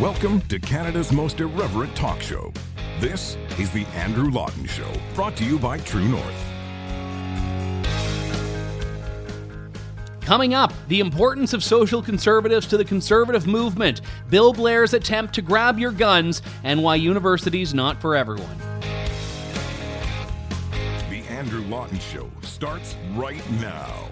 Welcome to Canada's most irreverent talk show. This is The Andrew Lawton Show, brought to you by True North. Coming up, the importance of social conservatives to the conservative movement, Bill Blair's attempt to grab your guns, and why university's not for everyone. The Andrew Lawton Show starts right now.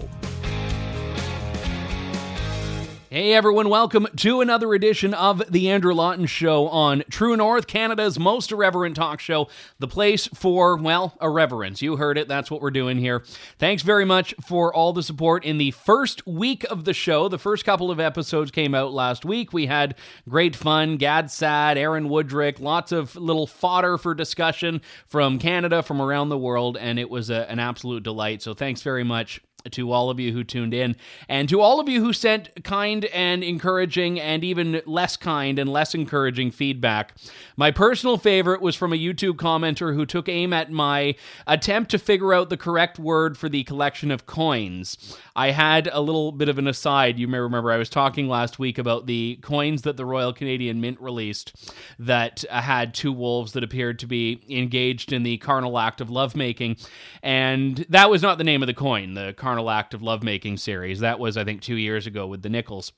Hey everyone, welcome to another edition of The Andrew Lawton Show on True North, Canada's most irreverent talk show, the place for, well, irreverence. You heard it, that's what we're doing here. Thanks very much for all the support in the first week of the show. The first couple of episodes came out last week. We had great fun, Gad Saad, Aaron Wudrick, lots of little fodder for discussion from Canada, from around the world, and it was a, an absolute delight. So thanks very much to all of you who tuned in, and to all of you who sent kind and encouraging and even less kind and less encouraging feedback. My personal favorite was from a YouTube commenter who took aim at my attempt to figure out the correct word for the collection of coins. I had a little bit of an aside. You may remember I was talking last week about the coins that the Royal Canadian Mint released that uh, had two wolves that appeared to be engaged in the carnal act of lovemaking. And that was not the name of the coin, the carnal act of lovemaking series. That was, I think, two years ago with the nickels.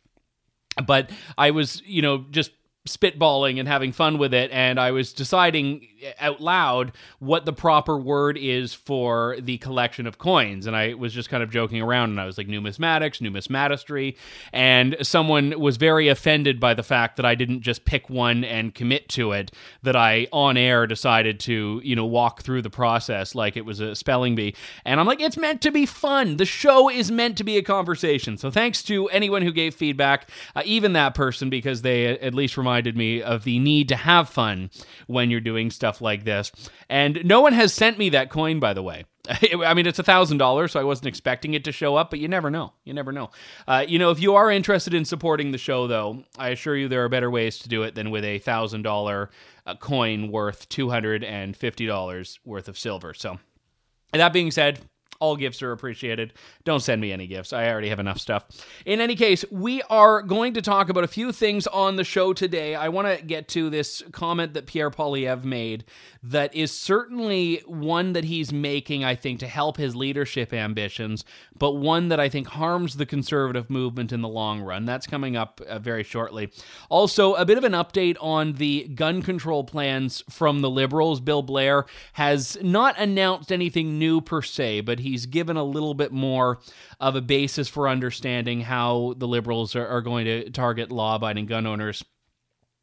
But I was, you know, just spitballing and having fun with it and I was deciding out loud what the proper word is for the collection of coins. And I was just kind of joking around and I was like numismatics numismatistry and someone was very offended by the fact that I didn't just pick one and commit to it that I on air decided to you know walk through the process like it was a spelling bee. And I'm like it's meant to be fun. The show is meant to be a conversation. So thanks to anyone who gave feedback uh, even that person because they at least remind reminded me of the need to have fun when you're doing stuff like this. And no one has sent me that coin, by the way. I mean, it's a thousand dollars, so I wasn't expecting it to show up, but you never know. You never know. Uh, you know, if you are interested in supporting the show, though, I assure you there are better ways to do it than with a thousand dollar uh, coin worth two hundred and fifty dollars worth of silver. So, that being said, all gifts are appreciated. Don't send me any gifts. I already have enough stuff. In any case, we are going to talk about a few things on the show today. I want to get to this comment that Pierre Poilievre made that is certainly one that he's making, I think, to help his leadership ambitions, but one that I think harms the conservative movement in the long run. That's coming up uh, very shortly. Also, a bit of an update on the gun control plans from the Liberals. Bill Blair has not announced anything new per se, but he's given a little bit more of a basis for understanding how the Liberals are, are going to target law abiding gun owners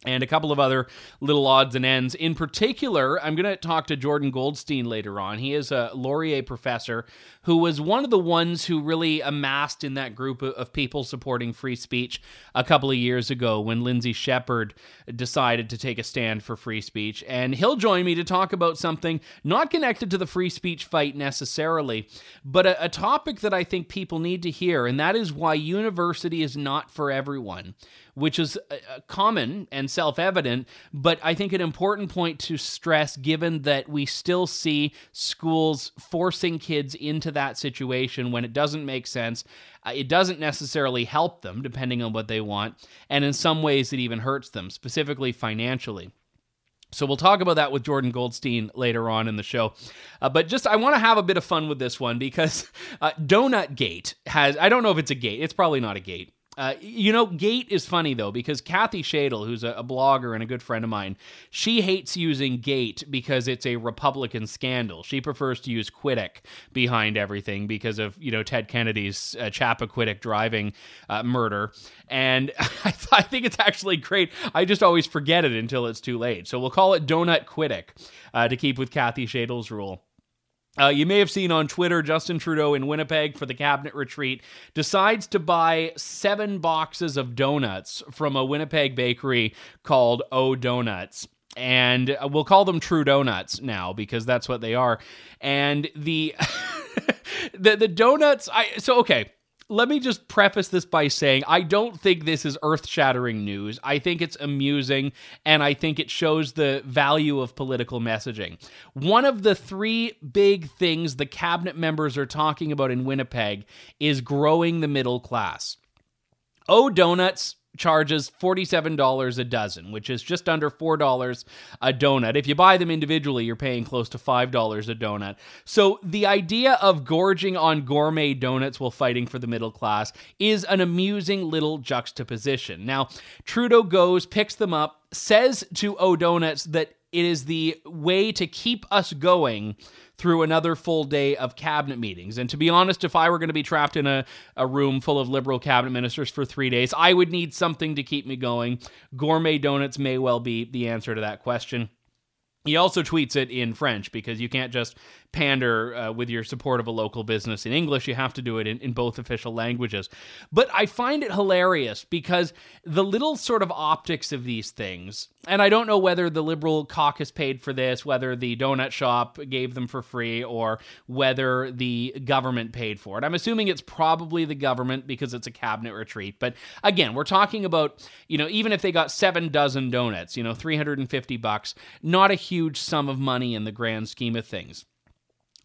and a couple of other little odds and ends. In particular, I'm going to talk to Jordan Goldstein later on. He is a Laurier professor who was one of the ones who really amassed in that group of people supporting free speech a couple of years ago when Lindsay Shepherd decided to take a stand for free speech. And he'll join me to talk about something not connected to the free speech fight necessarily, but a, a topic that I think people need to hear, and that is why university is not for everyone which is uh, uh, common and self evident, but I think an important point to stress given that we still see schools forcing kids into that situation when it doesn't make sense. Uh, it doesn't necessarily help them, depending on what they want, and in some ways it even hurts them, specifically financially. So we'll talk about that with Jordan Goldstein later on in the show. Uh, but just I want to have a bit of fun with this one because uh, Donut Gate has I don't know if it's a gate. It's probably not a gate. Uh, you know, Gate is funny though because Kathy Shaidle, who's a, a, blogger and a good friend of mine, she hates using Gate because it's a Republican scandal. She prefers to use Quiddick behind everything because of you know Ted Kennedy's uh, Chappaquiddick driving uh, murder, and I, th- I, think it's actually great. I just always forget it until it's too late. So we'll call it Donut Quiddick uh, to keep with Kathy Shaidle's rule. Uh, you may have seen on Twitter Justin Trudeau in Winnipeg for the cabinet retreat decides to buy seven boxes of donuts from a Winnipeg bakery called O Donuts. And uh, we'll call them True Donuts now because that's what they are. And the the the donuts I so okay let me just preface this by saying I don't think this is earth shattering news. I think it's amusing and I think it shows the value of political messaging. One of the three big things the cabinet members are talking about in Winnipeg is growing the middle class. Oh, donuts charges $47 a dozen, which is just under $4 a donut. If you buy them individually, you're paying close to $5 a donut. So the idea of gorging on gourmet donuts while fighting for the middle class is an amusing little juxtaposition. Now, Trudeau goes, picks them up, says to O Donuts that it is the way to keep us going through another full day of cabinet meetings. And to be honest, if I were going to be trapped in a, a room full of liberal cabinet ministers for three days, I would need something to keep me going. Gourmet donuts may well be the answer to that question. He also tweets it in French because you can't just pander uh, with your support of a local business in English. You have to do it in, in both official languages. But I find it hilarious because the little sort of optics of these things, and I don't know whether the Liberal caucus paid for this, whether the donut shop gave them for free, or whether the government paid for it. I'm assuming it's probably the government because it's a cabinet retreat. But again, we're talking about, you know, even if they got seven dozen donuts, you know, 350 bucks, not a huge sum of money in the grand scheme of things.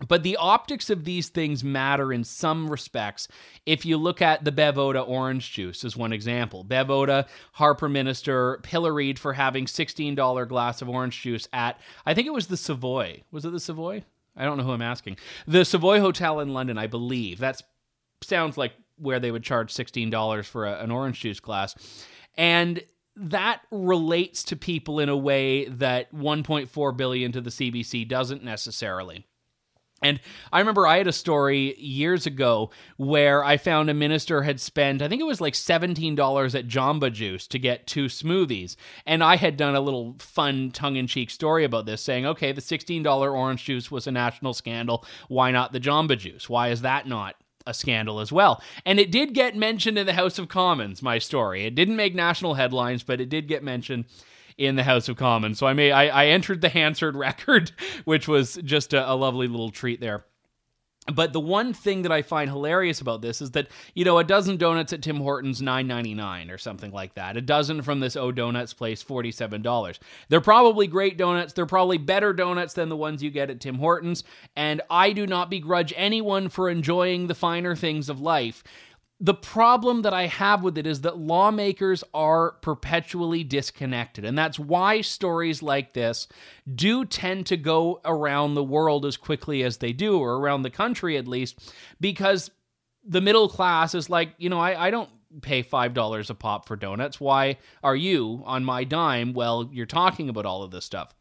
But the optics of these things matter in some respects. If you look at the Bev Oda orange juice as one example, Bev Oda, Harper Minister, pilloried for having $16 glass of orange juice at, I think it was the Savoy. Was it the Savoy? I don't know who I'm asking. The Savoy Hotel in London, I believe. That sounds like where they would charge $16 for a, an orange juice glass. And that relates to people in a way that 1.4 billion to the CBC doesn't necessarily. And I remember I had a story years ago where I found a minister had spent, I think it was like $17 at Jamba Juice to get two smoothies. And I had done a little fun tongue in cheek story about this, saying, okay, the $16 orange juice was a national scandal. Why not the Jamba Juice? Why is that not? A scandal as well. And it did get mentioned in the House of Commons, my story. It didn't make national headlines, but it did get mentioned in the House of Commons. So I may I, I entered the Hansard record, which was just a, a lovely little treat there. But the one thing that I find hilarious about this is that, you know, a dozen donuts at Tim Hortons, nine ninety nine or something like that. A dozen from this O Donuts place, $47. They're probably great donuts. They're probably better donuts than the ones you get at Tim Hortons. And I do not begrudge anyone for enjoying the finer things of life the problem that I have with it is that lawmakers are perpetually disconnected. And that's why stories like this do tend to go around the world as quickly as they do, or around the country at least, because the middle class is like, you know, I, I don't pay $5 a pop for donuts. Why are you on my dime? Well, you're talking about all of this stuff.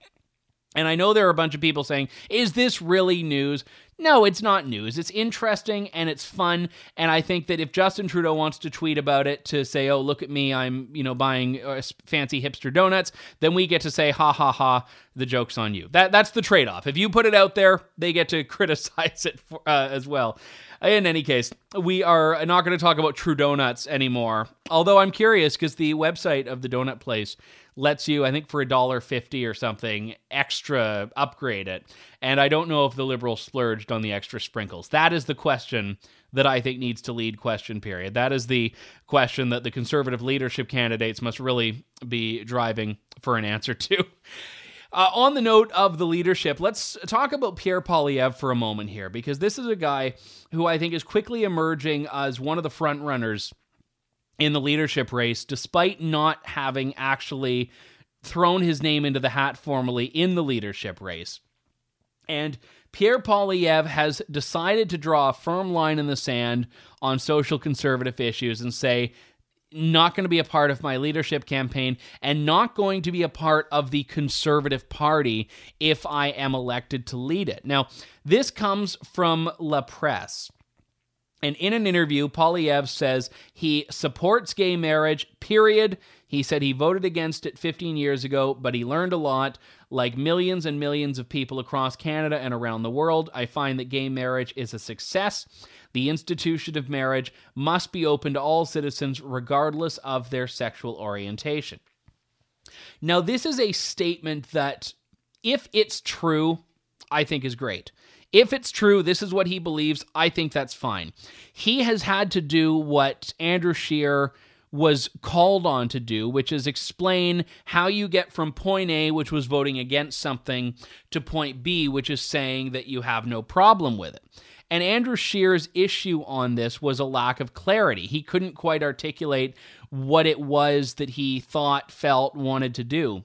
And I know there are a bunch of people saying, is this really news? No, it's not news. It's interesting and it's fun. And I think that if Justin Trudeau wants to tweet about it to say, oh, look at me, I'm, you know, buying uh, fancy hipster donuts, then we get to say, ha ha ha, the joke's on you. That That's the trade off. If you put it out there, they get to criticize it for, uh, as well. In any case, we are not going to talk about True Donuts anymore. Although I'm curious because the website of the donut place lets you, I think for a dollar fifty or something, extra upgrade it. And I don't know if the liberals splurged on the extra sprinkles. That is the question that I think needs to lead question period. That is the question that the conservative leadership candidates must really be driving for an answer to. Uh, on the note of the leadership, let's talk about Pierre Poilievre for a moment here, because this is a guy who I think is quickly emerging as one of the front runners in the leadership race, despite not having actually thrown his name into the hat formally in the leadership race. And Pierre Poilievre has decided to draw a firm line in the sand on social conservative issues and say, not going to be a part of my leadership campaign and not going to be a part of the Conservative Party if I am elected to lead it. Now, this comes from La Presse. And in an interview, Poilievre says he supports gay marriage, period. He said he voted against it 15 years ago, but he learned a lot. Like millions and millions of people across Canada and around the world, I find that gay marriage is a success. The institution of marriage must be open to all citizens, regardless of their sexual orientation. Now, this is a statement that, if it's true, I think is great. If it's true, this is what he believes, I think that's fine. He has had to do what Andrew Scheer was called on to do, which is explain how you get from point A, which was voting against something, to point B, which is saying that you have no problem with it. And Andrew Scheer's issue on this was a lack of clarity. He couldn't quite articulate what it was that he thought, felt, wanted to do.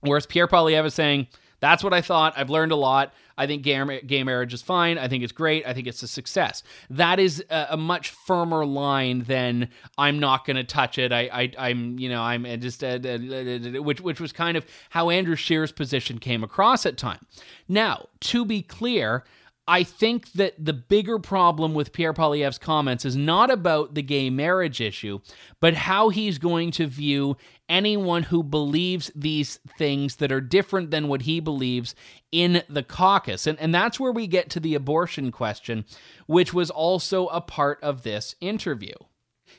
Whereas Pierre Poilievre is saying, that's what I thought. I've learned a lot. I think gay, gay marriage is fine. I think it's great. I think it's a success. That is a, a much firmer line than I'm not going to touch it. I, I, am you know, I'm just, uh, which, which was kind of how Andrew Scheer's position came across at time. Now, to be clear, I think that the bigger problem with Pierre Poilievre's comments is not about the gay marriage issue, but how he's going to view anyone who believes these things that are different than what he believes in the caucus. And, and that's where we get to the abortion question, which was also a part of this interview.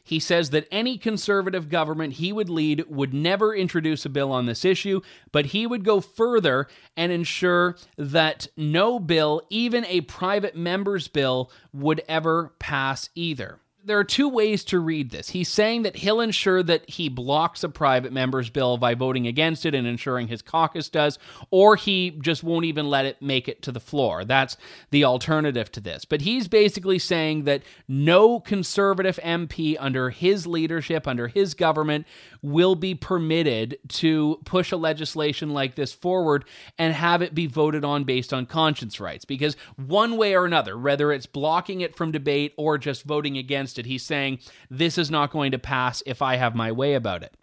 He says that any conservative government he would lead would never introduce a bill on this issue, but he would go further and ensure that no bill, even a private member's bill, would ever pass either there are two ways to read this. He's saying that he'll ensure that he blocks a private member's bill by voting against it and ensuring his caucus does, or he just won't even let it make it to the floor. That's the alternative to this. But he's basically saying that no conservative MP under his leadership, under his government, will be permitted to push a legislation like this forward and have it be voted on based on conscience rights. Because one way or another, whether it's blocking it from debate or just voting against it, he's saying this is not going to pass if I have my way about it.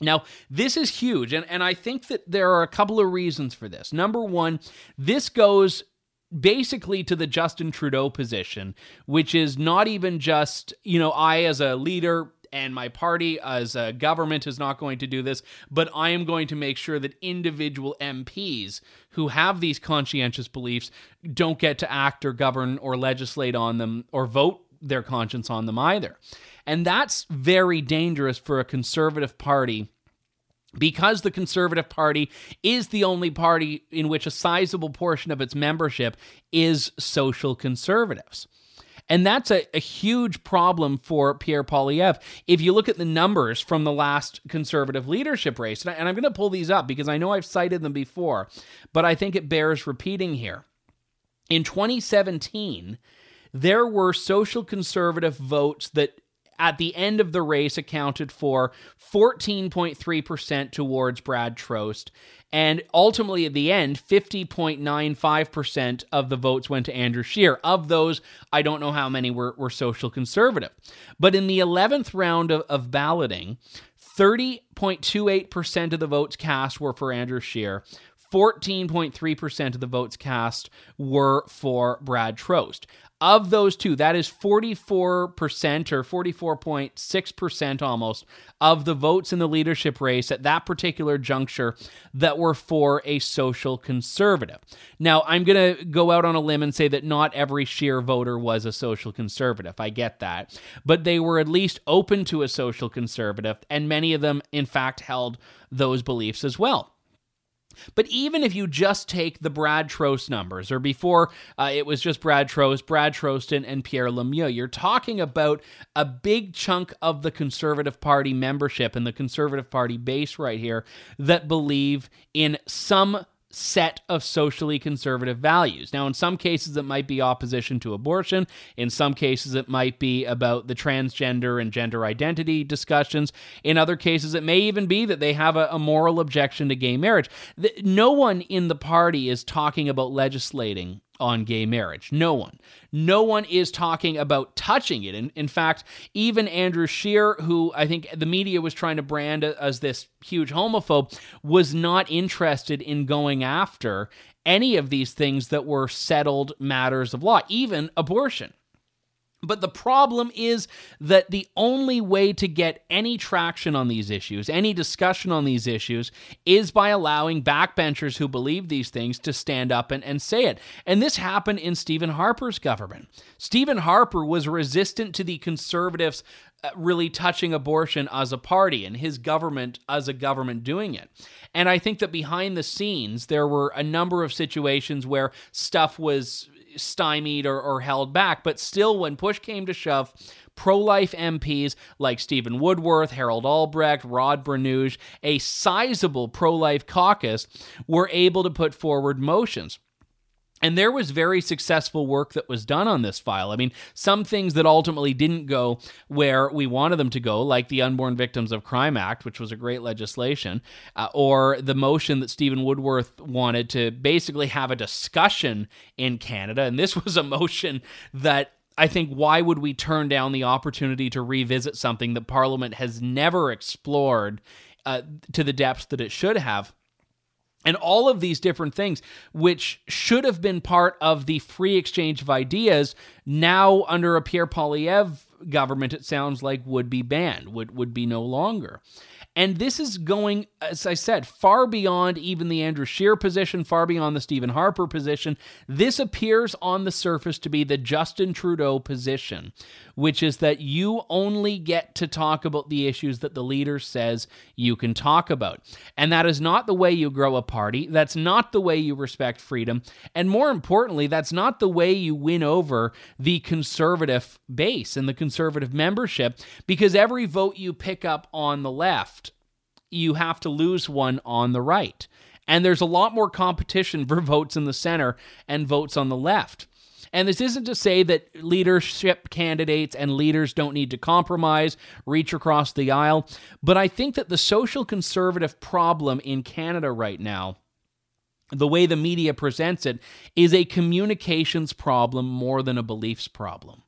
Now, this is huge, and, and I think that there are a couple of reasons for this. Number one, this goes basically to the Justin Trudeau position, which is not even just, you know, I as a leader and my party as a government is not going to do this, but I am going to make sure that individual MPs who have these conscientious beliefs don't get to act or govern or legislate on them or vote their conscience on them either. And that's very dangerous for a conservative party because the Conservative Party is the only party in which a sizable portion of its membership is social conservatives. And that's a, a huge problem for Pierre Poilievre. If you look at the numbers from the last conservative leadership race, and, I, and I'm going to pull these up because I know I've cited them before, but I think it bears repeating here. In 2017, there were social conservative votes that at the end of the race accounted for 14.3% towards Brad Trost and ultimately, at the end, 50.95% of the votes went to Andrew Scheer. Of those, I don't know how many were, were social conservative. But in the 11th round of, of balloting, 30.28% of the votes cast were for Andrew Scheer. 14.3% of the votes cast were for Brad Trost. Of those two, that is 44% or 44.6% almost of the votes in the leadership race at that particular juncture that were for a social conservative. Now, I'm going to go out on a limb and say that not every Scheer voter was a social conservative. I get that. But they were at least open to a social conservative, and many of them, in fact, held those beliefs as well. But even if you just take the Brad Trost numbers, or before uh, it was just Brad Trost, Brad Trost, and, and Pierre Lemieux, you're talking about a big chunk of the Conservative Party membership and the Conservative Party base right here that believe in some set of socially conservative values. Now, in some cases, it might be opposition to abortion. In some cases, it might be about the transgender and gender identity discussions. In other cases, it may even be that they have a, a moral objection to gay marriage. The, no one in the party is talking about legislating on gay marriage. No one. No one is talking about touching it. In, in fact, even Andrew Scheer, who I think the media was trying to brand as this huge homophobe, was not interested in going after any of these things that were settled matters of law, even abortion. But the problem is that the only way to get any traction on these issues, any discussion on these issues, is by allowing backbenchers who believe these things to stand up and, and say it. And this happened in Stephen Harper's government. Stephen Harper was resistant to the conservatives uh, really touching abortion as a party and his government as a government doing it. And I think that behind the scenes, there were a number of situations where stuff was stymied or, or held back. But still, when push came to shove, pro life MPs like Stephen Woodworth, Harold Albrecht, Rod Bruinooge, a sizable pro life caucus, were able to put forward motions. And there was very successful work that was done on this file. I mean, some things that ultimately didn't go where we wanted them to go, like the Unborn Victims of Crime Act, which was a great legislation, uh, or the motion that Stephen Woodworth wanted to basically have a discussion in Canada. And this was a motion that I think why would we turn down the opportunity to revisit something that Parliament has never explored uh, to the depths that it should have? And all of these different things, which should have been part of the free exchange of ideas, now under a Pierre Poilievre government, it sounds like would be banned, would, would be no longer. And this is going, as I said, far beyond even the Andrew Scheer position, far beyond the Stephen Harper position. This appears on the surface to be the Justin Trudeau position, which is that you only get to talk about the issues that the leader says you can talk about. And that is not the way you grow a party. That's not the way you respect freedom. And more importantly, that's not the way you win over the conservative base and the conservative membership, because every vote you pick up on the left you have to lose one on the right. And there's a lot more competition for votes in the center and votes on the left. And this isn't to say that leadership candidates and leaders don't need to compromise, reach across the aisle, but I think that the social conservative problem in Canada right now, the way the media presents it, is a communications problem more than a beliefs problem.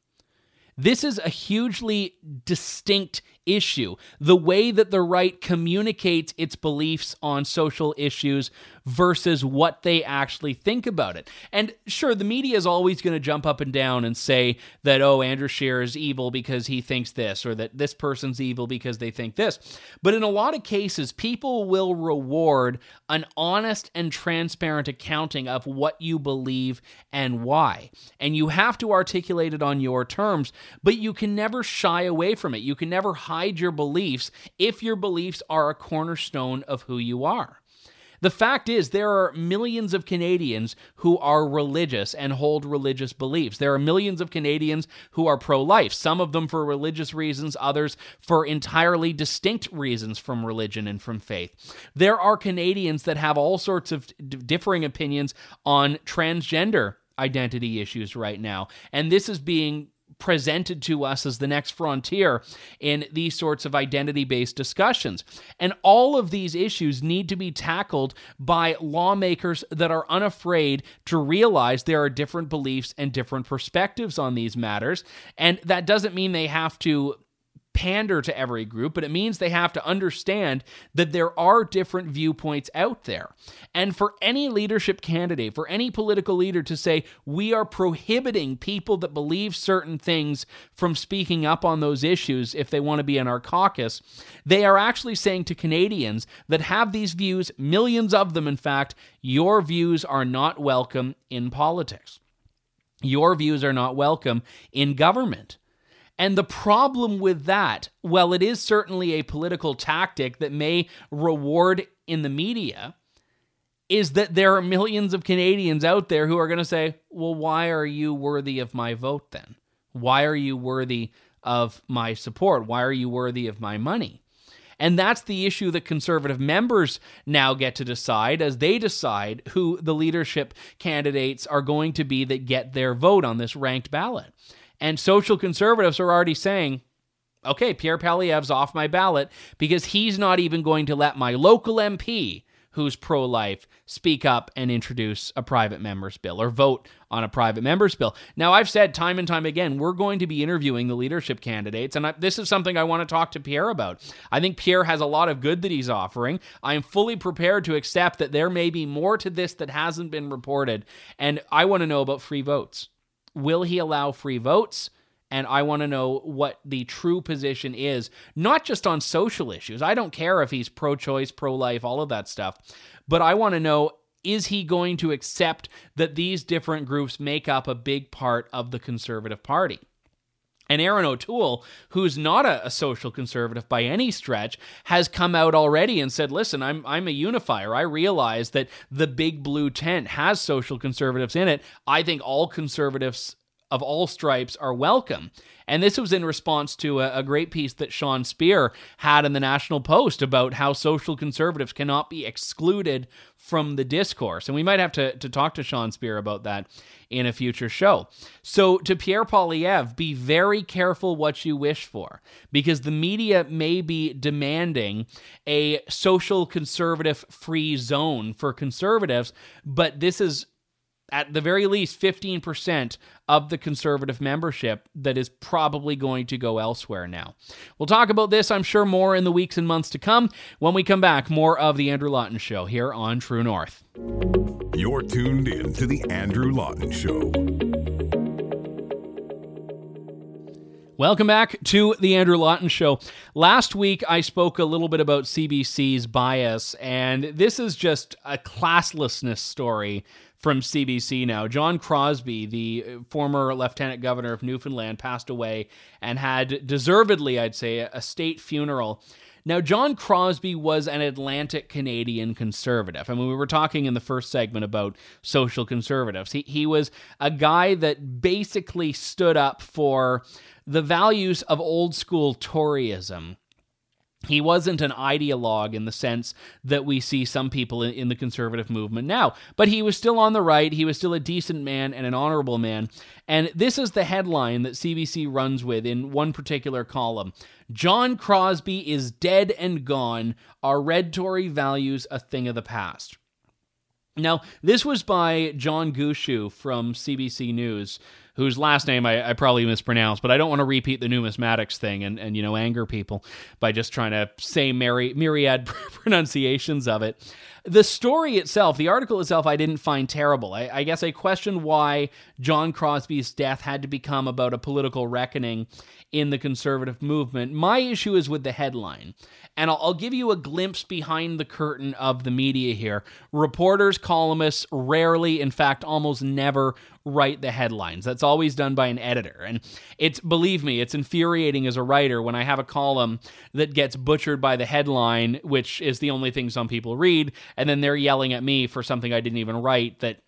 This is a hugely distinct issue. The way that the right communicates its beliefs on social issues versus what they actually think about it. And sure, the media is always going to jump up and down and say that, oh, Andrew Scheer is evil because he thinks this, or that this person's evil because they think this. But in a lot of cases, people will reward an honest and transparent accounting of what you believe and why. And you have to articulate it on your terms, but you can never shy away from it. You can never hide your beliefs if your beliefs are a cornerstone of who you are. The fact is, there are millions of Canadians who are religious and hold religious beliefs. There are millions of Canadians who are pro life, some of them for religious reasons, others for entirely distinct reasons from religion and from faith. There are Canadians that have all sorts of differing opinions on transgender identity issues right now. And this is being presented to us as the next frontier in these sorts of identity based discussions. And all of these issues need to be tackled by lawmakers that are unafraid to realize there are different beliefs and different perspectives on these matters. And that doesn't mean they have to pander to every group, but it means they have to understand that there are different viewpoints out there. And for any leadership candidate, for any political leader to say, we are prohibiting people that believe certain things from speaking up on those issues if they want to be in our caucus, they are actually saying to Canadians that have these views, millions of them, in fact, your views are not welcome in politics. Your views are not welcome in government. And the problem with that, well, it is certainly a political tactic that may reward in the media, is that there are millions of Canadians out there who are going to say, well, why are you worthy of my vote then? Why are you worthy of my support? Why are you worthy of my money? And that's the issue that conservative members now get to decide as they decide who the leadership candidates are going to be that get their vote on this ranked ballot. And social conservatives are already saying, okay, Pierre Poilievre's off my ballot because he's not even going to let my local MP who's pro life speak up and introduce a private member's bill or vote on a private member's bill. Now, I've said time and time again, we're going to be interviewing the leadership candidates, and I, this is something I want to talk to Pierre about. I think Pierre has a lot of good that he's offering. I am fully prepared to accept that there may be more to this that hasn't been reported, and I want to know about free votes. Will he allow free votes? And I want to know what the true position is, not just on social issues. I don't care if he's pro choice, pro life, all of that stuff. But I want to know is he going to accept that these different groups make up a big part of the Conservative Party? And Erin O'Toole, who's not a, a, social conservative by any stretch, has come out already and said, listen, I'm, I'm a unifier. I realize that the big blue tent has social conservatives in it. I think all conservatives of all stripes are welcome. And this was in response to a, a, great piece that Sean Speer had in the National Post about how social conservatives cannot be excluded from the discourse. And we might have to, to talk to Sean Speer about that in a future show. So, to Pierre Poilievre, be very careful what you wish for because the media may be demanding a social conservative free zone for conservatives, but this is at the very least 15% of the conservative membership that is probably going to go elsewhere now. We'll talk about this, I'm sure, more in the weeks and months to come. When we come back, more of The Andrew Lawton Show here on True North. You're tuned in to The Andrew Lawton Show. Welcome back to the Andrew Lawton Show. Last week, I spoke a little bit about CBC's bias, and this is just a classlessness story from CBC now. John Crosbie, the uh, former lieutenant governor of Newfoundland, passed away and had deservedly, I'd say, a state funeral. Now, John Crosbie was an Atlantic Canadian conservative. I mean, we were talking in the first segment about social conservatives. He, he was a guy that basically stood up for the values of old school Toryism he wasn't an ideologue in the sense that we see some people in, the conservative movement now, but he was still on the right. He was still a decent man and an honorable man. And this is the headline that CBC runs with in one particular column John Crosbie is dead and gone. Are red Tory values a thing of the past? Now, this was by John Gushue from CBC News whose last name I, I, probably mispronounced, but I don't want to repeat the numismatics thing and, and you know anger people by just trying to say myri- myriad pronunciations of it. The story itself, the article itself, I didn't find terrible. I, I guess I questioned why John Crosbie's death had to become about a political reckoning in the conservative movement. My issue is with the headline. And I'll, I'll, give you a glimpse behind the curtain of the media here. Reporters, columnists rarely, in fact, almost never write the headlines. That's always done by an editor. And it's, believe me, it's infuriating as a writer when I have a column that gets butchered by the headline, which is the only thing some people read, and then they're yelling at me for something I didn't even write that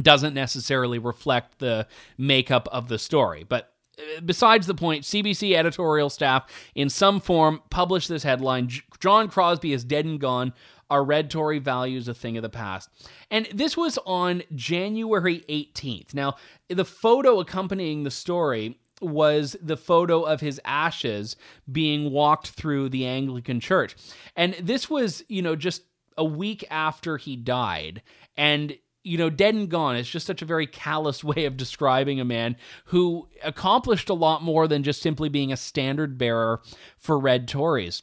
doesn't necessarily reflect the makeup of the story. But uh, besides the point, CBC editorial staff in some form published this headline John Crosbie is dead and gone. Are red Tory values a thing of the past? And this was on January 18th. Now, the photo accompanying the story was the photo of his ashes being walked through the Anglican church. And this was, you know, just a week after he died. And you know, dead and gone is just such a very callous way of describing a man who accomplished a lot more than just simply being a standard bearer for red Tories.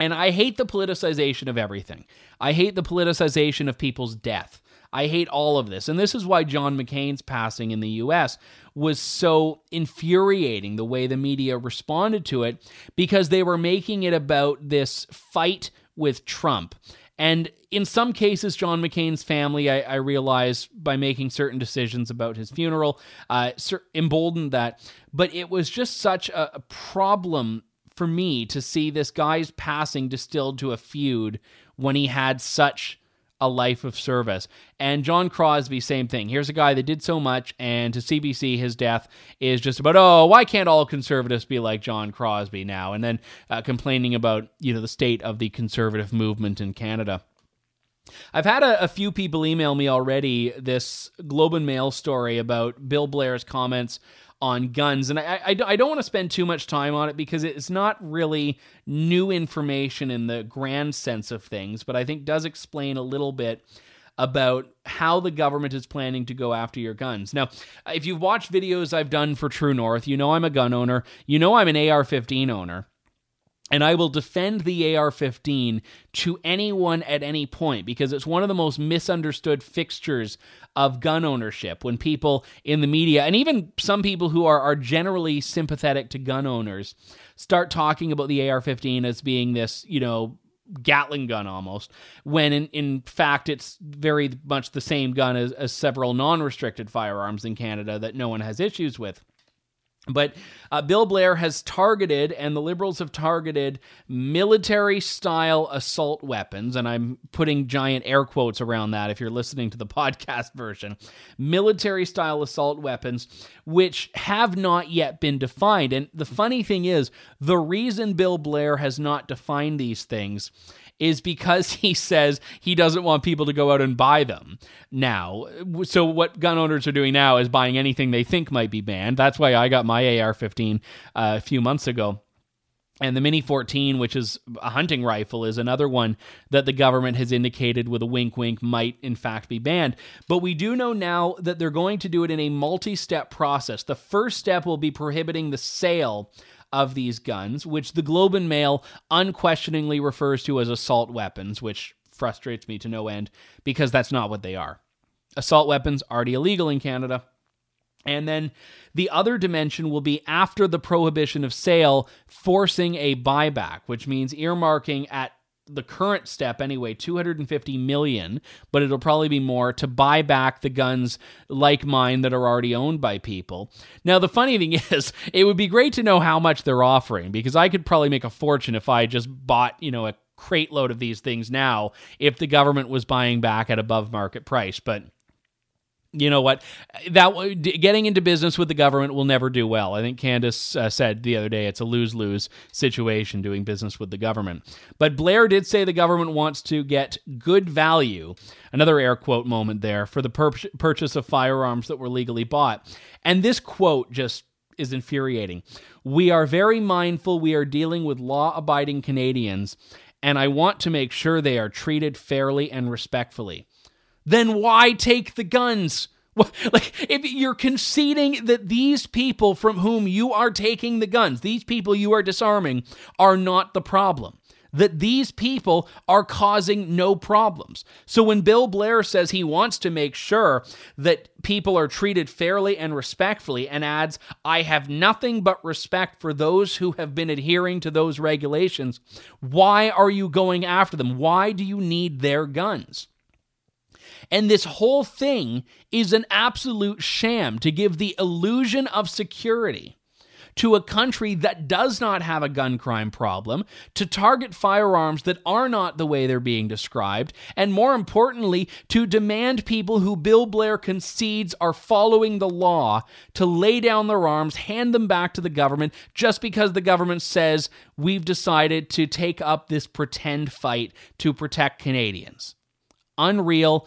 And I hate the politicization of everything. I hate the politicization of people's death. I hate all of this. And this is why John McCain's passing in the US was so infuriating the way the media responded to it because they were making it about this fight with Trump. And in some cases, John McCain's family, I, I realize, by making certain decisions about his funeral, uh, emboldened that. But it was just such a, a problem for me to see this guy's passing distilled to a feud when he had such a life of service. And John Crosbie, same thing. Here's a guy that did so much, and to CBC, his death is just about, oh, why can't all conservatives be like John Crosbie now? And then uh, complaining about, you know, the state of the conservative movement in Canada. I've had a, a, few people email me already this Globe and Mail story about Bill Blair's comments on guns. And I, I, I don't want to spend too much time on it because it's not really new information in the grand sense of things, but I think does explain a little bit about how the government is planning to go after your guns. Now, if you've watched videos I've done for True North, you know I'm a gun owner, you know I'm an AR 15 owner. And I will defend the AR 15 to anyone at any point because it's one of the most misunderstood fixtures of gun ownership. When people in the media, and even some people who are, are generally sympathetic to gun owners, start talking about the AR 15 as being this, you know, Gatling gun almost, when in, in fact it's very much the same gun as, as several non restricted firearms in Canada that no one has issues with. But uh, Bill Blair has targeted, and the Liberals have targeted, military style assault weapons. And I'm putting giant air quotes around that if you're listening to the podcast version. Military style assault weapons, which have not yet been defined. And the funny thing is, the reason Bill Blair has not defined these things is because he says he doesn't want people to go out and buy them now. So, what gun owners are doing now is buying anything they think might be banned. That's why I got my AR 15 uh, a few months ago. And the Mini 14, which is a hunting rifle, is another one that the government has indicated with a wink wink might in fact be banned. But we do know now that they're going to do it in a multi step process. The first step will be prohibiting the sale of these guns, which the Globe and Mail unquestioningly refers to as assault weapons, which frustrates me to no end because that's not what they are. Assault weapons already illegal in Canada. And then the other dimension will be after the prohibition of sale, forcing a buyback, which means earmarking at the current step anyway 250 million but it'll probably be more to buy back the guns like mine that are already owned by people. Now the funny thing is it would be great to know how much they're offering because i could probably make a fortune if i just bought you know a crate load of these things now if the government was buying back at above market price but you know what that getting into business with the government will never do well. I think Candice uh, said the other day it's a lose-lose situation doing business with the government. But blair did say the government wants to get good value another air quote moment there for the pur- purchase of firearms that were legally bought. And this quote just is infuriating. We are very mindful we are dealing with law-abiding canadians and i want to make sure they are treated fairly and respectfully then why take the guns? Like, if you're conceding that these people from whom you are taking the guns, these people you are disarming, are not the problem, that these people are causing no problems. So when Bill Blair says he wants to make sure that people are treated fairly and respectfully and adds, I have nothing but respect for those who have been adhering to those regulations, why are you going after them? Why do you need their guns? And this whole thing is an absolute sham to give the illusion of security to a country that does not have a gun crime problem, to target firearms that are not the way they're being described, and more importantly, to demand people who Bill Blair concedes are following the law to lay down their arms, hand them back to the government, just because the government says we've decided to take up this pretend fight to protect Canadians. Unreal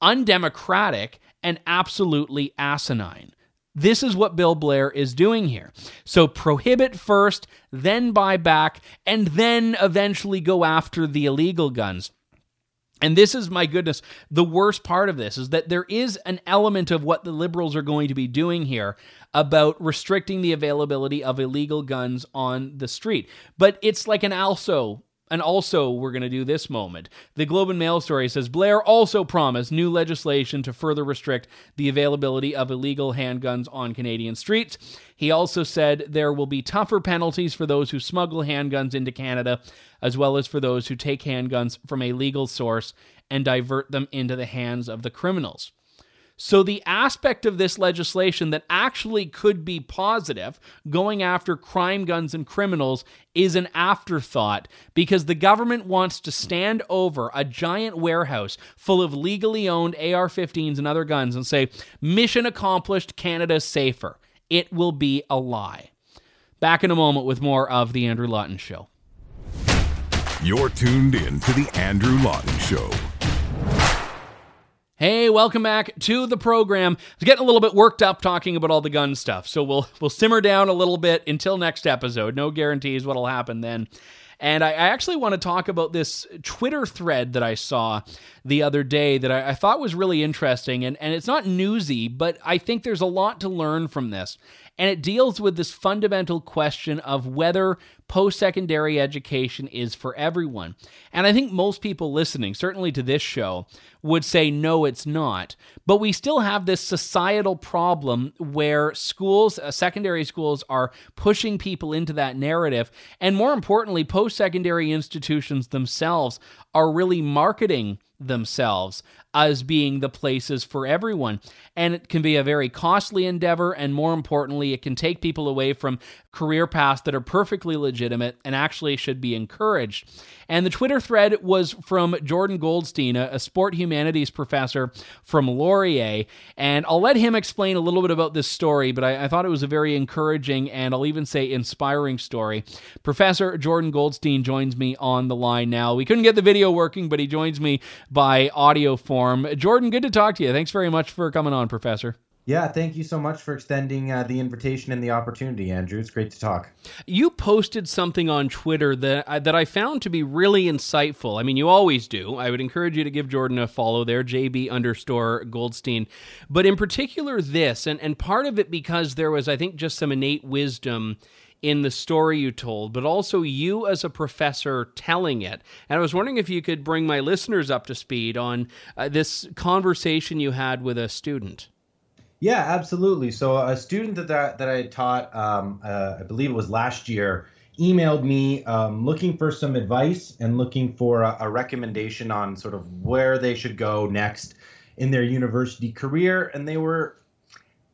undemocratic, and absolutely asinine. This is what Bill Blair is doing here. So prohibit first, then buy back, and then eventually go after the illegal guns. And this is, my goodness, the worst part of this is that there is an element of what the liberals are going to be doing here about restricting the availability of illegal guns on the street. But it's like an also and also, we're going to do this moment. The Globe and Mail story says Blair also promised new legislation to further restrict the availability of illegal handguns on Canadian streets. He also said there will be tougher penalties for those who smuggle handguns into Canada, as well as for those who take handguns from a legal source and divert them into the hands of the criminals. So, the aspect of this legislation that actually could be positive, going after crime guns and criminals, is an afterthought because the government wants to stand over a giant warehouse full of legally owned AR 15s and other guns and say, Mission accomplished, Canada's safer. It will be a lie. Back in a moment with more of The Andrew Lawton Show. You're tuned in to The Andrew Lawton Show. Hey, welcome back to the program. I was getting a little bit worked up talking about all the gun stuff, so we'll we'll simmer down a little bit until next episode. No guarantees what'll happen then. And I, I actually want to talk about this Twitter thread that I saw the other day that I, I thought was really interesting. And, and it's not newsy, but I think there's a lot to learn from this. And it deals with this fundamental question of whether post secondary education is for everyone. And I think most people listening, certainly to this show, would say no, it's not. But we still have this societal problem where schools, uh, secondary schools, are pushing people into that narrative. And more importantly, post secondary institutions themselves are really marketing themselves as being the places for everyone. And it can be a very costly endeavor. And more importantly, it can take people away from career paths that are perfectly legitimate and actually should be encouraged. And the Twitter thread was from Jordan Goldstein, a, sport humanities professor from Laurier. And I'll let him explain a little bit about this story, but I, I thought it was a very encouraging and I'll even say inspiring story. Professor Jordan Goldstein joins me on the line now. We couldn't get the video working, but he joins me by audio form. Jordan, good to talk to you. Thanks very much for coming on, Professor. Yeah, thank you so much for extending uh, the invitation and the opportunity, Andrew. It's great to talk. You posted something on Twitter that I, that I found to be really insightful. I mean, you always do. I would encourage you to give Jordan a follow there, JB underscore Goldstein. But in particular, this, and, and part of it because there was, I think, just some innate wisdom in the story you told, but also you as a professor telling it. And I was wondering if you could bring my listeners up to speed on uh, this conversation you had with a student. Yeah, absolutely. So a student that that, that I taught, um, uh, I believe it was last year, emailed me um, looking for some advice and looking for a, a, recommendation on sort of where they should go next in their university career, and they were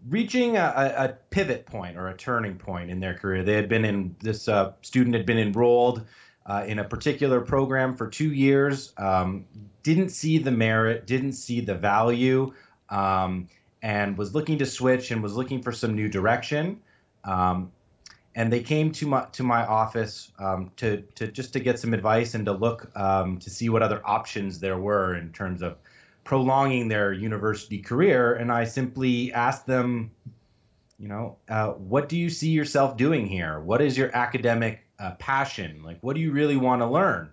reaching a, a pivot point or a turning point in their career. They had been in this uh, student had been enrolled. Uh, in a particular program for two years, um, didn't see the merit, didn't see the value, um, and was looking to switch and was looking for some new direction. Um, and they came to my to my office um, to to just to get some advice and to look um, to see what other options there were in terms of prolonging their university career. And I simply asked them, you know, uh, what do you see yourself doing here? What is your academic uh, passion? Like, what do you really want to learn?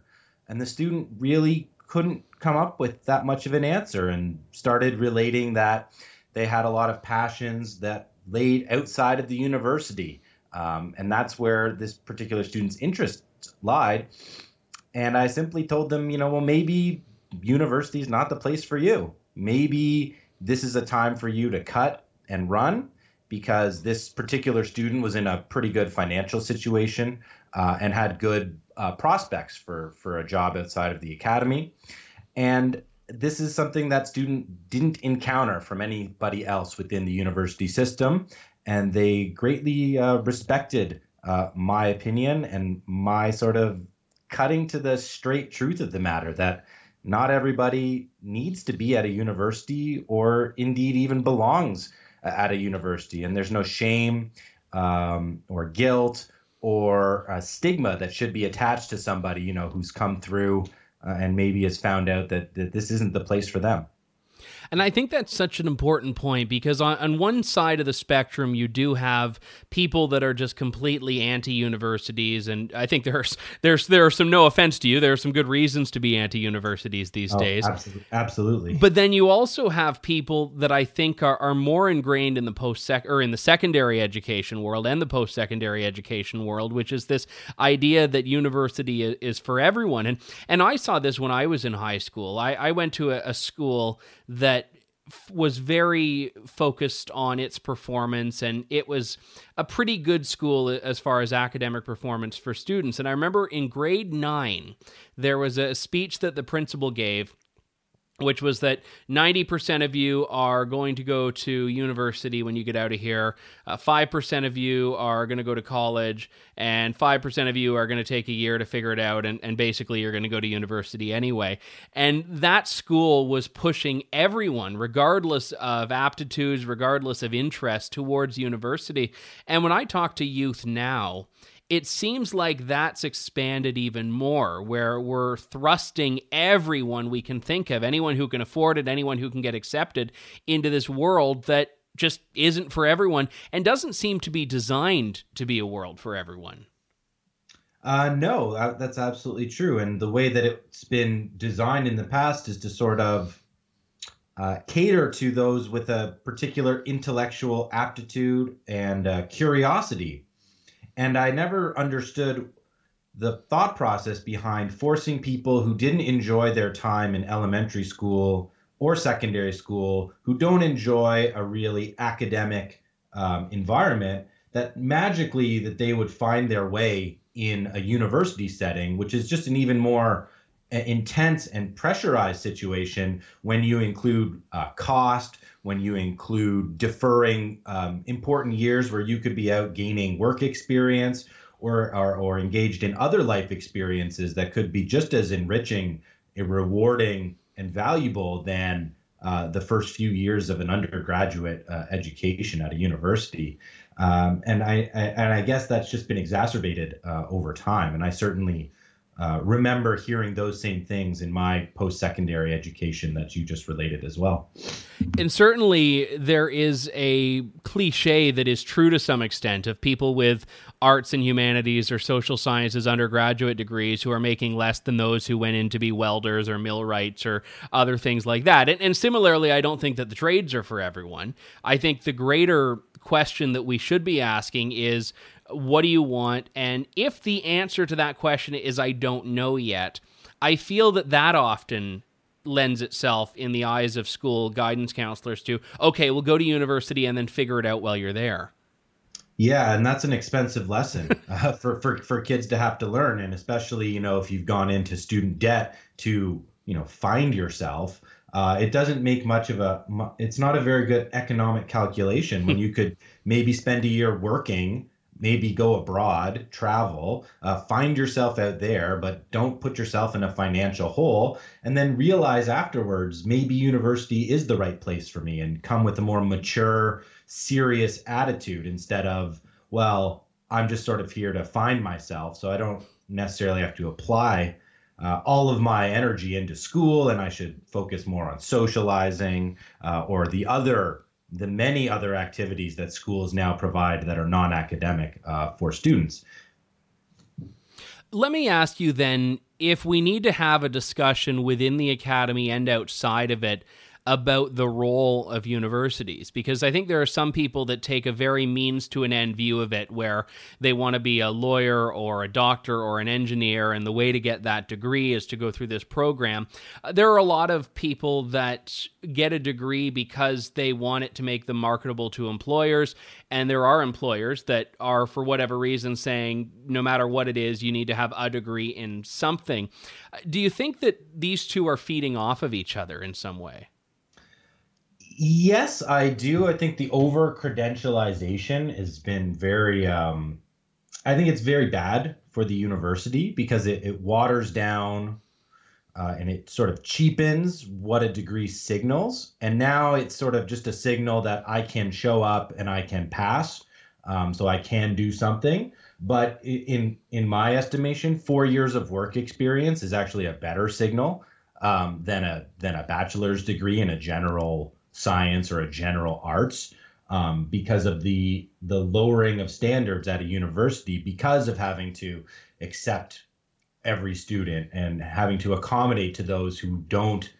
And the student really couldn't come up with that much of an answer and started relating that they had a lot of passions that laid outside of the university. Um, and that's where this particular student's interest lied. And I simply told them, you know, well, maybe university is not the place for you. Maybe this is a time for you to cut and run because this particular student was in a pretty good financial situation uh, and had good uh, prospects for, for a job outside of the academy. And this is something that student didn't encounter from anybody else within the university system, and they greatly uh, respected uh, my opinion and my sort of cutting to the straight truth of the matter that not everybody needs to be at a university or indeed even belongs at a university, and there's no shame um, or guilt or stigma that should be attached to somebody you know who's come through uh, and maybe has found out that, that this isn't the place for them. And I think that's such an important point because on, on one side of the spectrum, you do have people that are just completely anti-universities, and I think there's there's there are some no offense to you, there are some good reasons to be anti-universities these oh, days. Absolutely, absolutely. But then you also have people that I think are, are more ingrained in the post sec or in the secondary education world and the post secondary education world, which is this idea that university is, for everyone. And and I saw this when I was in high school. I, I went to a, a school that was very focused on its performance and it was a pretty good school as far as academic performance for students. And i remember in grade 9 there was a speech that the principal gave which was that 90% of you are going to go to university when you get out of here, uh, 5% of you are going to go to college, and 5% of you are going to take a year to figure it out, and, and basically you're going to go to university anyway. And that school was pushing everyone, regardless of aptitudes, regardless of interest, towards university. And when I talk to youth now, it seems like that's expanded even more, where we're thrusting everyone we can think of, anyone who can afford it, anyone who can get accepted, into this world that just isn't for everyone and doesn't seem to be designed to be a world for everyone. Uh, no, that's absolutely true. And the way that it's been designed in the past is to sort of uh, cater to those with a particular intellectual aptitude and uh, curiosity and I never understood the thought process behind forcing people who didn't enjoy their time in elementary school or secondary school, who don't enjoy a really academic um, environment, that magically that they would find their way in a university setting, which is just an even more intense and pressurized situation when you include uh, cost, when you include deferring um, important years where you could be out gaining work experience or, or, or engaged in other life experiences that could be just as enriching, rewarding, and valuable than uh, the first few years of an undergraduate uh, education at a university. Um, and I, I, and I guess that's just been exacerbated uh, over time. And I certainly uh, remember hearing those same things in my post secondary education that you just related as well. And certainly there is a cliche that is true to some extent of people with arts and humanities or social sciences undergraduate degrees who are making less than those who went in to be welders or millwrights or other things like that. And, and similarly, I don't think that the trades are for everyone. I think the greater question that we should be asking is what do you want? And if the answer to that question is I don't know yet, I feel that that often lends itself in the eyes of school guidance counselors to okay, we'll go to university and then figure it out while you're there. Yeah, and that's an expensive lesson uh, for, for for kids to have to learn, and especially you know if you've gone into student debt to you know find yourself. Uh, it doesn't make much of a. It's not a very good economic calculation when you could maybe spend a year working maybe go abroad, travel, uh, find yourself out there, but don't put yourself in a financial hole. And then realize afterwards, maybe university is the right place for me and come with a more mature, serious attitude instead of, well, I'm just sort of here to find myself. So I don't necessarily have to apply uh, all of my energy into school and I should focus more on socializing uh, or the other the many other activities that schools now provide that are non academic uh, for students. Let me ask you then if we need to have a discussion within the academy and outside of it about the role of universities because I think there are some people that take a very means to an end view of it where they want to be a lawyer or a doctor or an engineer and the way to get that degree is to go through this program. Uh, there are a lot of people that get a degree because they want it to make them marketable to employers and there are employers that are for whatever reason saying no matter what it is you need to have a degree in something. Uh, do you think that these two are feeding off of each other in some way? Yes, I do. I think the over credentialization has been very, um, I think it's very bad for the university because it, it waters down uh, and it sort of cheapens what a degree signals. And now it's sort of just a signal that I can show up and I can pass. Um, so I can do something. But in in my estimation, four years of work experience is actually a better signal um, than a than a bachelor's degree in a general science or a general arts um, because of the the lowering of standards at a university because of having to accept every student and having to accommodate to those who don't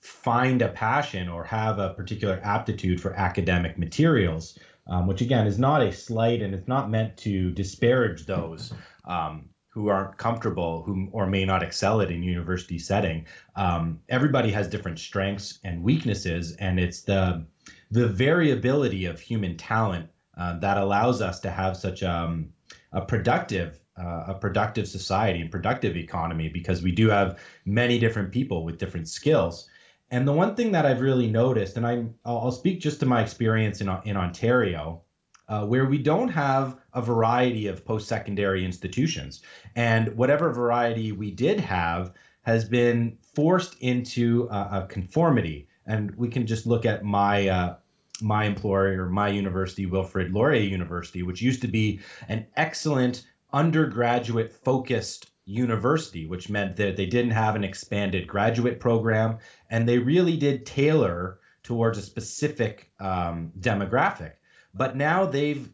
find a passion or have a particular aptitude for academic materials, um, which again is not a slight and it's not meant to disparage those um, who aren't comfortable, who or may not excel at in university setting. Um, everybody has different strengths and weaknesses, and it's the the variability of human talent uh, that allows us to have such um, a productive uh, a productive society and productive economy because we do have many different people with different skills. And the one thing that I've really noticed, and I'm I'll speak just to my experience in in Ontario, uh, where we don't have a variety of post secondary institutions. And whatever variety we did have has been forced into a, conformity. And we can just look at my. Uh, my employer, my university, Wilfrid Laurier University, which used to be an excellent undergraduate focused university, which meant that they didn't have an expanded graduate program and they really did tailor towards a specific um, demographic. But now they've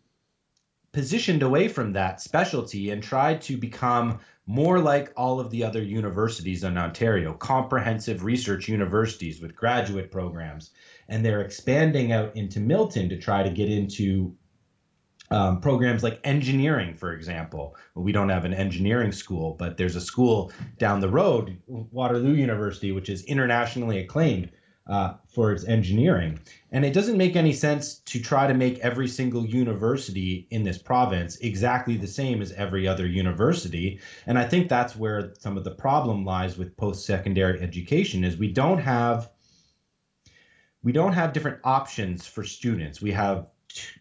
positioned away from that specialty and tried to become more like all of the other universities in Ontario, comprehensive research universities with graduate programs. And they're expanding out into Milton to try to get into um, programs like engineering, for example. We don't have an engineering school, but there's a school down the road, Waterloo University, which is internationally acclaimed uh, for its engineering. And it doesn't make any sense to try to make every single university in this province exactly the same as every other university. And I think that's where some of the problem lies with post-secondary education is we don't have we don't have different options for students. We have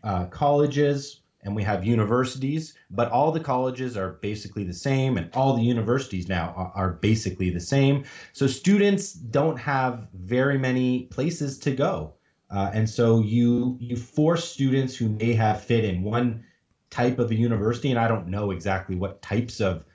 uh, colleges and we have universities, but all the colleges are basically the same, and all the universities now are, are, basically the same. So students don't have very many places to go, uh, and so you you force students who may have fit in one type of a university, and I don't know exactly what types of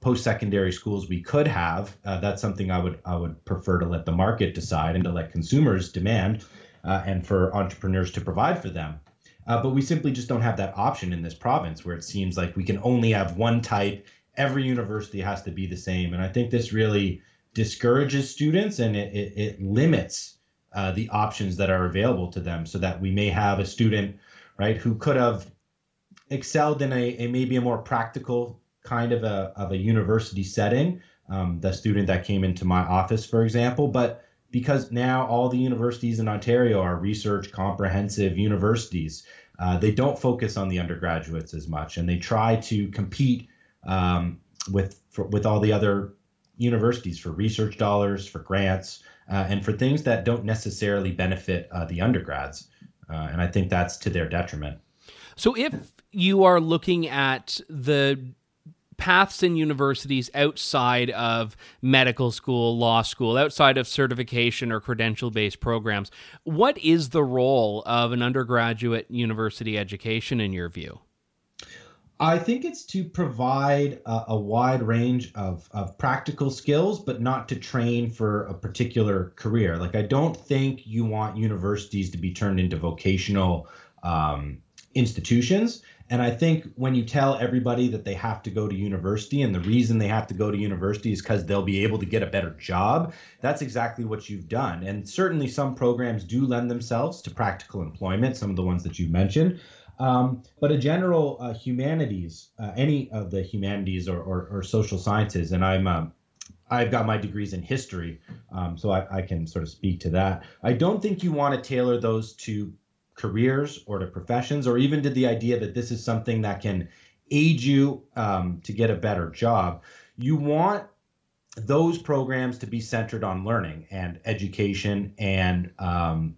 post-secondary schools we could have. Uh, that's something I would I would prefer to let the market decide and to let consumers demand, uh, and for entrepreneurs to provide for them. Uh, but we simply just don't have that option in this province where it seems like we can only have one type. Every university has to be the same. And I think this really discourages students and it, it, it limits uh, the options that are available to them so that we may have a student, right, who could have excelled in a, a maybe a more practical kind of a, of a university setting. Um, the student that came into my office, for example, but because now all the universities in Ontario are research comprehensive universities. Uh, they don't focus on the undergraduates as much, and they try to compete um, with for, with all the other universities for research dollars, for grants, uh, and for things that don't necessarily benefit uh, the undergrads. Uh, and I think that's to their detriment. So, if you are looking at the paths in universities outside of medical school, law school, outside of certification or credential based programs. What is the role of an undergraduate university education in your view? I think it's to provide a, a, wide range of, of practical skills, but not to train for a particular career. Like, I don't think you want universities to be turned into vocational um, institutions. And I think when you tell everybody that they have to go to university and the reason they have to go to university is because they'll be able to get a better job, that's exactly what you've done. And certainly some programs do lend themselves to practical employment, some of the ones that you mentioned. Um, but a general uh, humanities, uh, any of the humanities or, or, or social sciences, and I'm um, I've got my degrees in history, um, so I, I, can sort of speak to that. I don't think you want to tailor those to careers or to professions, or even to the idea that this is something that can aid you um, to get a better job. You want those programs to be centered on learning and education and um,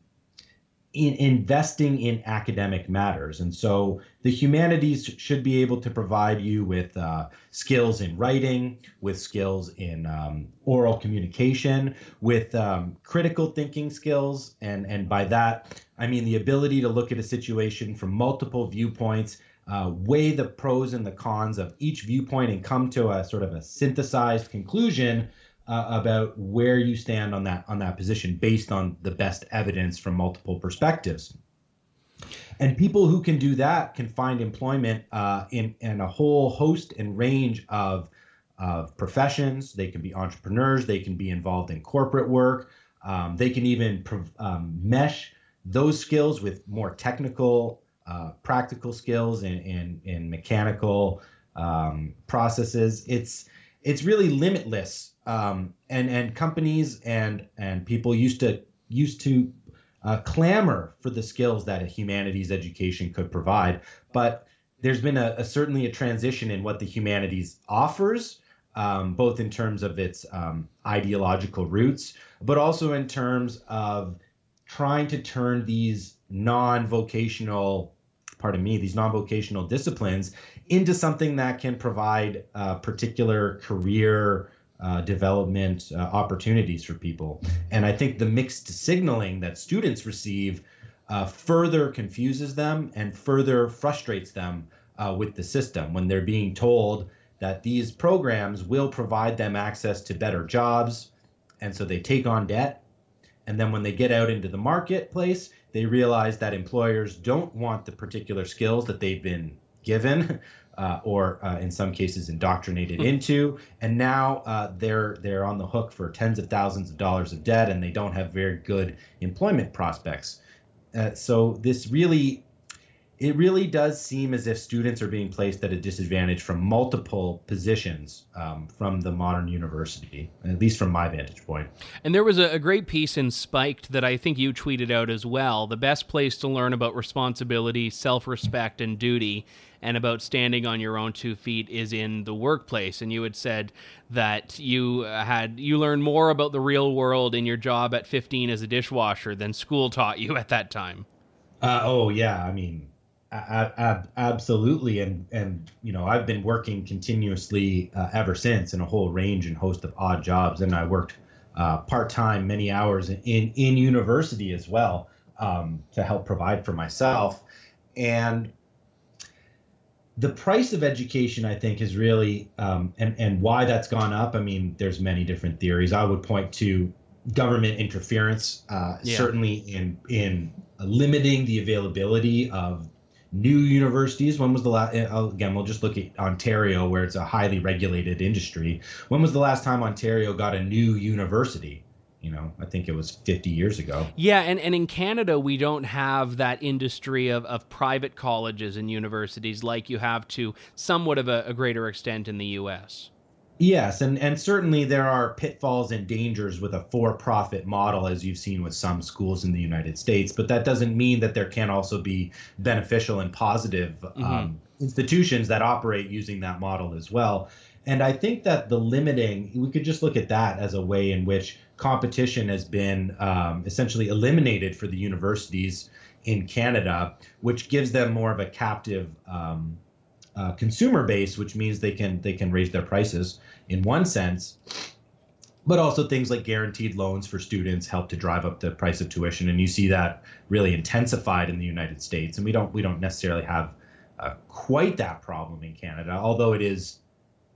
in investing in academic matters. And so the humanities should be able to provide you with uh, skills in writing, with skills in um, oral communication, with um, critical thinking skills. And, and by that, I mean the ability to look at a situation from multiple viewpoints. Uh, weigh the pros and the cons of each viewpoint and come to a sort of a synthesized conclusion uh, about where you stand on that on that position based on the best evidence from multiple perspectives. And people who can do that can find employment uh, in in a whole host and range of of professions. They can be entrepreneurs. They can be involved in corporate work. Um, they can even um, mesh those skills with more technical, uh, practical skills in, in mechanical um, processes. It's it's really limitless um, and and companies and and people used to used to uh, clamor for the skills that a humanities education could provide, but there's been a, a certainly a transition in what the humanities offers, um, both in terms of its um, ideological roots, but also in terms of trying to turn these non-vocational pardon me, these non-vocational disciplines into something that can provide a particular career uh, development uh, opportunities for people. And I think the mixed signaling that students receive uh, further confuses them and further frustrates them uh, with the system when they're being told that these programs will provide them access to better jobs. And so they take on debt. And then when they get out into the marketplace, they realize that employers don't want the particular skills that they've been given uh, or uh, in some cases indoctrinated hmm. into, and now uh, they're they're on the hook for tens of thousands of dollars of debt, and they don't have very good employment prospects. Uh, so this really it really does seem as if students are being placed at a disadvantage from multiple positions um, from the modern university, at least from my vantage point. And there was a, a, great piece in Spiked that I think you tweeted out as well. The best place to learn about responsibility, self respect, and duty, and about standing on your own two feet is in the workplace. And you had said that you had you learned more about the real world in your job at 15 as a dishwasher than school taught you at that time. Uh, oh yeah, I mean absolutely, and and you know I've been working continuously uh, ever since in a whole range and host of odd jobs, and I worked uh, part time many hours in in university as well um, to help provide for myself, and the price of education I think is really um, and and why that's gone up. I mean, there's many different theories. I would point to government interference, uh, yeah. certainly in in limiting the availability of new universities. When was the last? Eh, again, we'll just look at Ontario, where it's a highly regulated industry. When was the last time Ontario got a new university? You know, I think it was 50 years ago. Yeah, and, and in Canada, we don't have that industry of, of private colleges and universities like you have to somewhat of a, a greater extent in the U.S. Yes, and, and certainly there are pitfalls and dangers with a for profit model, as you've seen with some schools in the United States. But that doesn't mean that there can't also be beneficial and positive mm-hmm. um, institutions that operate using that model as well. And I think that the limiting, we could just look at that as a way in which competition has been um, essentially eliminated for the universities in Canada, which gives them more of a captive um, uh, consumer base, which means they can they can raise their prices in one sense. But also things like guaranteed loans for students help to drive up the price of tuition, and you see that really intensified in the United States. And we don't we don't necessarily have uh, quite that problem in Canada, although it is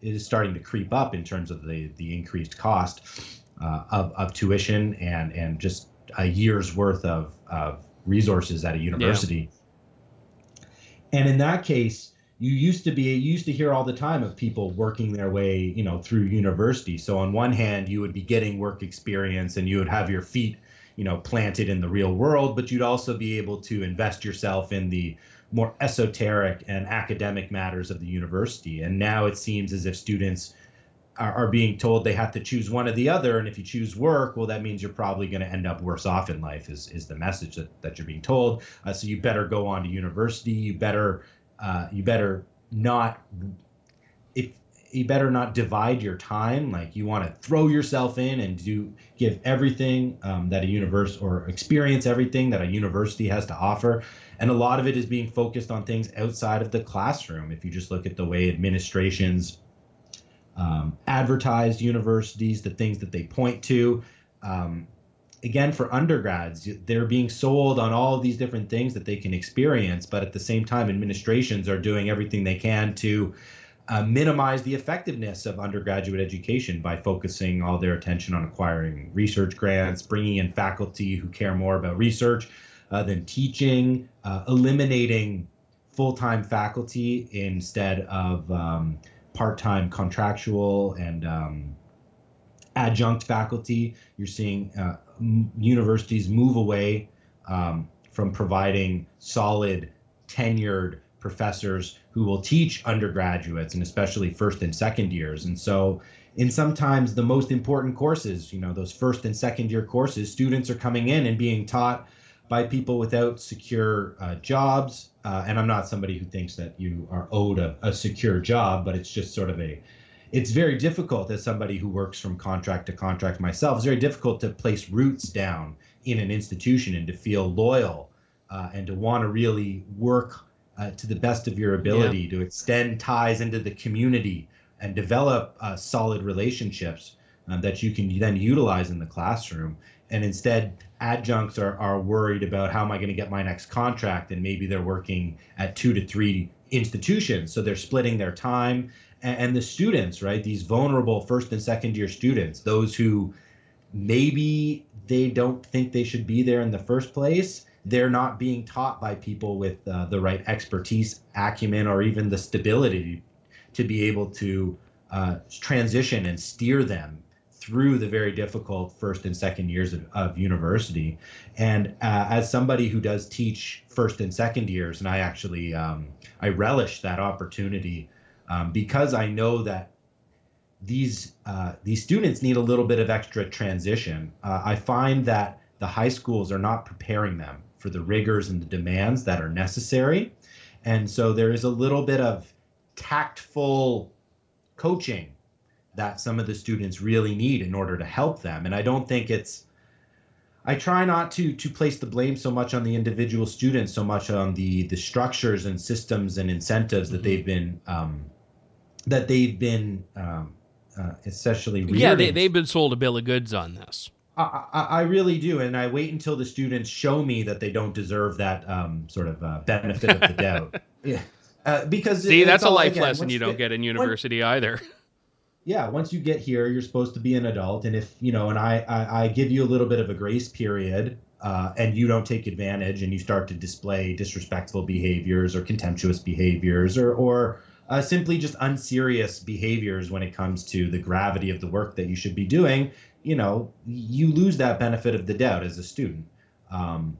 it is starting to creep up in terms of the the increased cost uh, of of tuition and and just a year's worth of of resources at a university. Yeah. And in that case, you used to be you used to hear all the time of people working their way you know through university. So on one hand you would be getting work experience and you would have your feet you know planted in the real world but you'd also be able to invest yourself in the more esoteric and academic matters of the university. And now it seems as if students are, are being told they have to choose one or the other. And if you choose work well that means you're probably going to end up worse off in life is, is the message that, that you're being told. Uh, so you better go on to university. You better uh, you better not if you better not divide your time. Like you want to throw yourself in and do give everything um, that a universe or experience everything that a university has to offer. And a lot of it is being focused on things outside of the classroom. If you just look at the way administrations um, advertised universities the things that they point to um, again for undergrads they're being sold on all of these different things that they can experience but at the same time administrations are doing everything they can to uh, minimize the effectiveness of undergraduate education by focusing all their attention on acquiring research grants bringing in faculty who care more about research uh, than teaching uh, eliminating full-time faculty instead of um, part-time contractual and um, adjunct faculty. You're seeing uh, universities move away um, from providing solid, tenured professors who will teach undergraduates and especially first and second years. And so, in sometimes the most important courses, you know, those first and second year courses, students are coming in and being taught by people without secure uh, jobs. Uh, and I'm not somebody who thinks that you are owed a, a secure job, but it's just sort of a it's very difficult as somebody who works from contract to contract myself. It's very difficult to place roots down in an institution and to feel loyal uh, and to want to really work uh, to the best of your ability yeah. to extend ties into the community and develop uh, solid relationships um, that you can then utilize in the classroom. And instead, adjuncts are, are worried about how am I going to get my next contract, and maybe they're working at two to three institutions. So they're splitting their time and the students, right? These vulnerable first and second year students, those who maybe they don't think they should be there in the first place. They're not being taught by people with uh, the right expertise, acumen, or even the stability to be able to uh, transition and steer them through the very difficult first and second years of, of university. And uh, as somebody who does teach first and second years, and I actually um, I relish that opportunity um, because I know that these uh, these students need a little bit of extra transition. Uh, I find that the high schools are not preparing them for the rigors and the demands that are necessary, and so there is a little bit of tactful coaching that some of the students really need in order to help them. And I don't think it's I try not to to place the blame so much on the individual students, so much on the the structures and systems and incentives that mm-hmm. they've been um, that they've been um, uh, essentially yeah they, they've been sold a bill of goods on this. I, I, I, really do, and I wait until the students show me that they don't deserve that um, sort of uh, benefit of the doubt. Yeah, uh, because see, that's a life again, lesson you don't get in university when, either yeah, once you get here, you're supposed to be an adult, and if you know, and I I, I give you a little bit of a grace period, uh, and you don't take advantage, and you start to display disrespectful behaviors or contemptuous behaviors, or or uh, simply just unserious behaviors when it comes to the gravity of the work that you should be doing, you know, you lose that benefit of the doubt as a student. Um,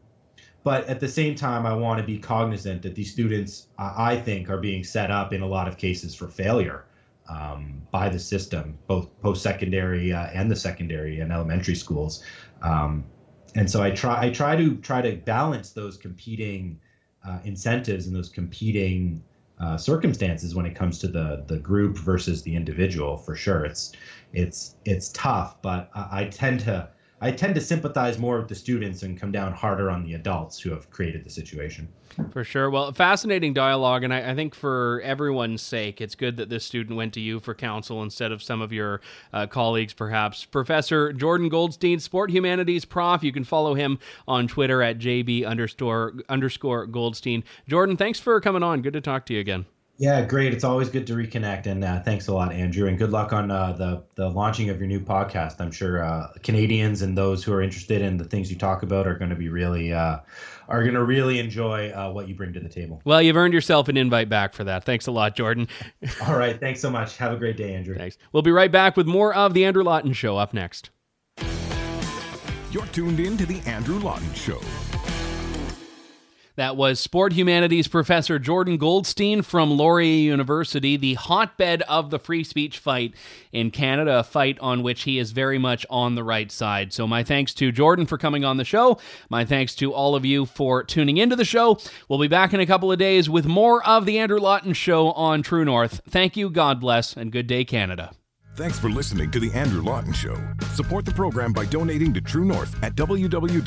but at the same time, I want to be cognizant that these students, I think, are being set up in a lot of cases for failure um, by the system, both post-secondary uh, and the secondary and elementary schools. Um, and so I try I try to try to balance those competing uh, incentives and those competing uh, circumstances when it comes to the the group versus the individual. For sure, it's it's it's tough, but I, I tend to I tend to sympathize more with the students and come down harder on the adults who have created the situation. For sure. Well, fascinating dialogue, and I, I think for everyone's sake, it's good that this student went to you for counsel instead of some of your uh, colleagues, perhaps. Professor Jordan Goldstein, Sport Humanities Prof. You can follow him on Twitter at jb underscore underscore Goldstein. Jordan, thanks for coming on. Good to talk to you again. Yeah, great. It's always good to reconnect, and uh, thanks a lot, Andrew. And good luck on uh, the the launching of your new podcast. I'm sure uh, Canadians and those who are interested in the things you talk about are going to be really uh, are going to really enjoy uh, what you bring to the table. Well, you've earned yourself an invite back for that. Thanks a lot, Jordan. All right, thanks so much. Have a great day, Andrew. Thanks. We'll be right back with more of the Andrew Lawton Show up next. You're tuned in to the Andrew Lawton Show. That was Sport Humanities Professor Jordan Goldstein from Laurier University, the hotbed of the free speech fight in Canada, a fight on which he is very much on the right side. So, my thanks to Jordan for coming on the show. My thanks to all of you for tuning into the show. We'll be back in a couple of days with more of The Andrew Lawton Show on True North. Thank you, God bless, and good day, Canada. Thanks for listening to The Andrew Lawton Show. Support the program by donating to True North at www.tnc.news.